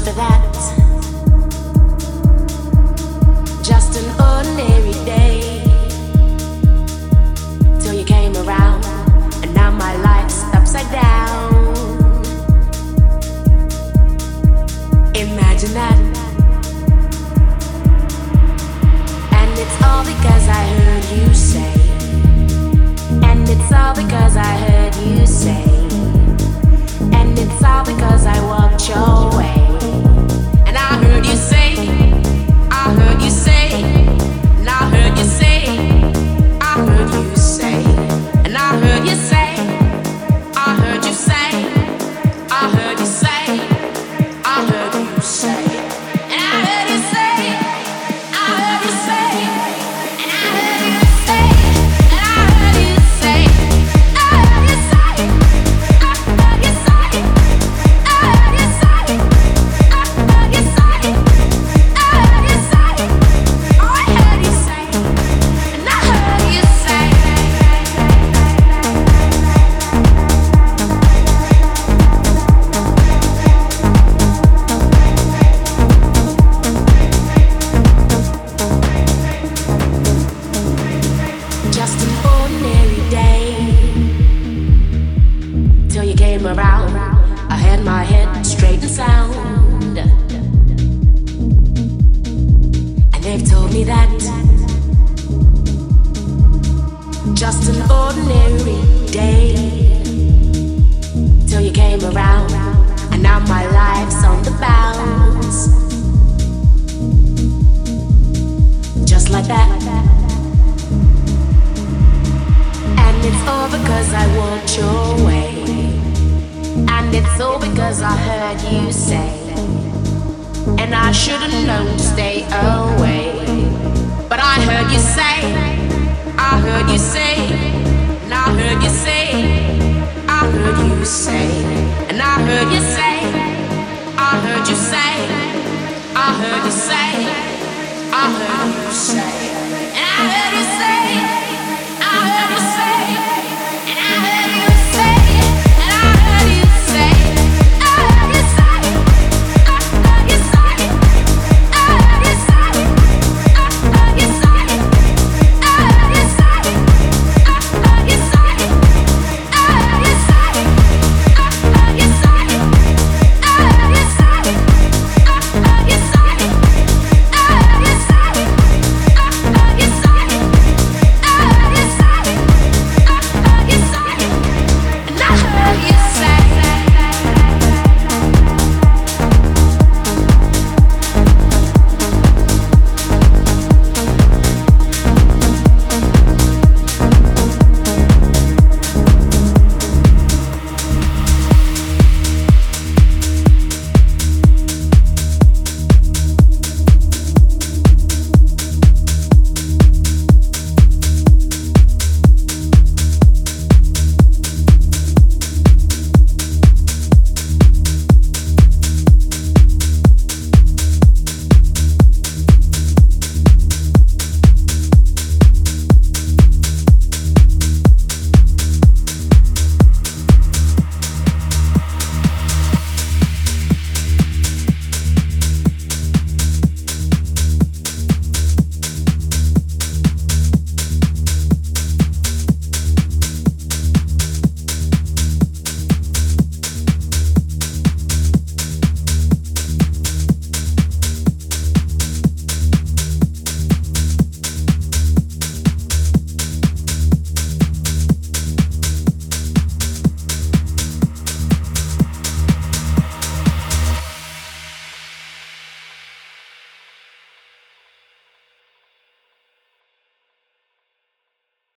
much for that. heard you say, and I should have known to stay away. But I heard you say, I heard you say, and I heard you say, I heard you say, and I heard you say, I heard you say, I heard you say, I heard you say, and I heard you say.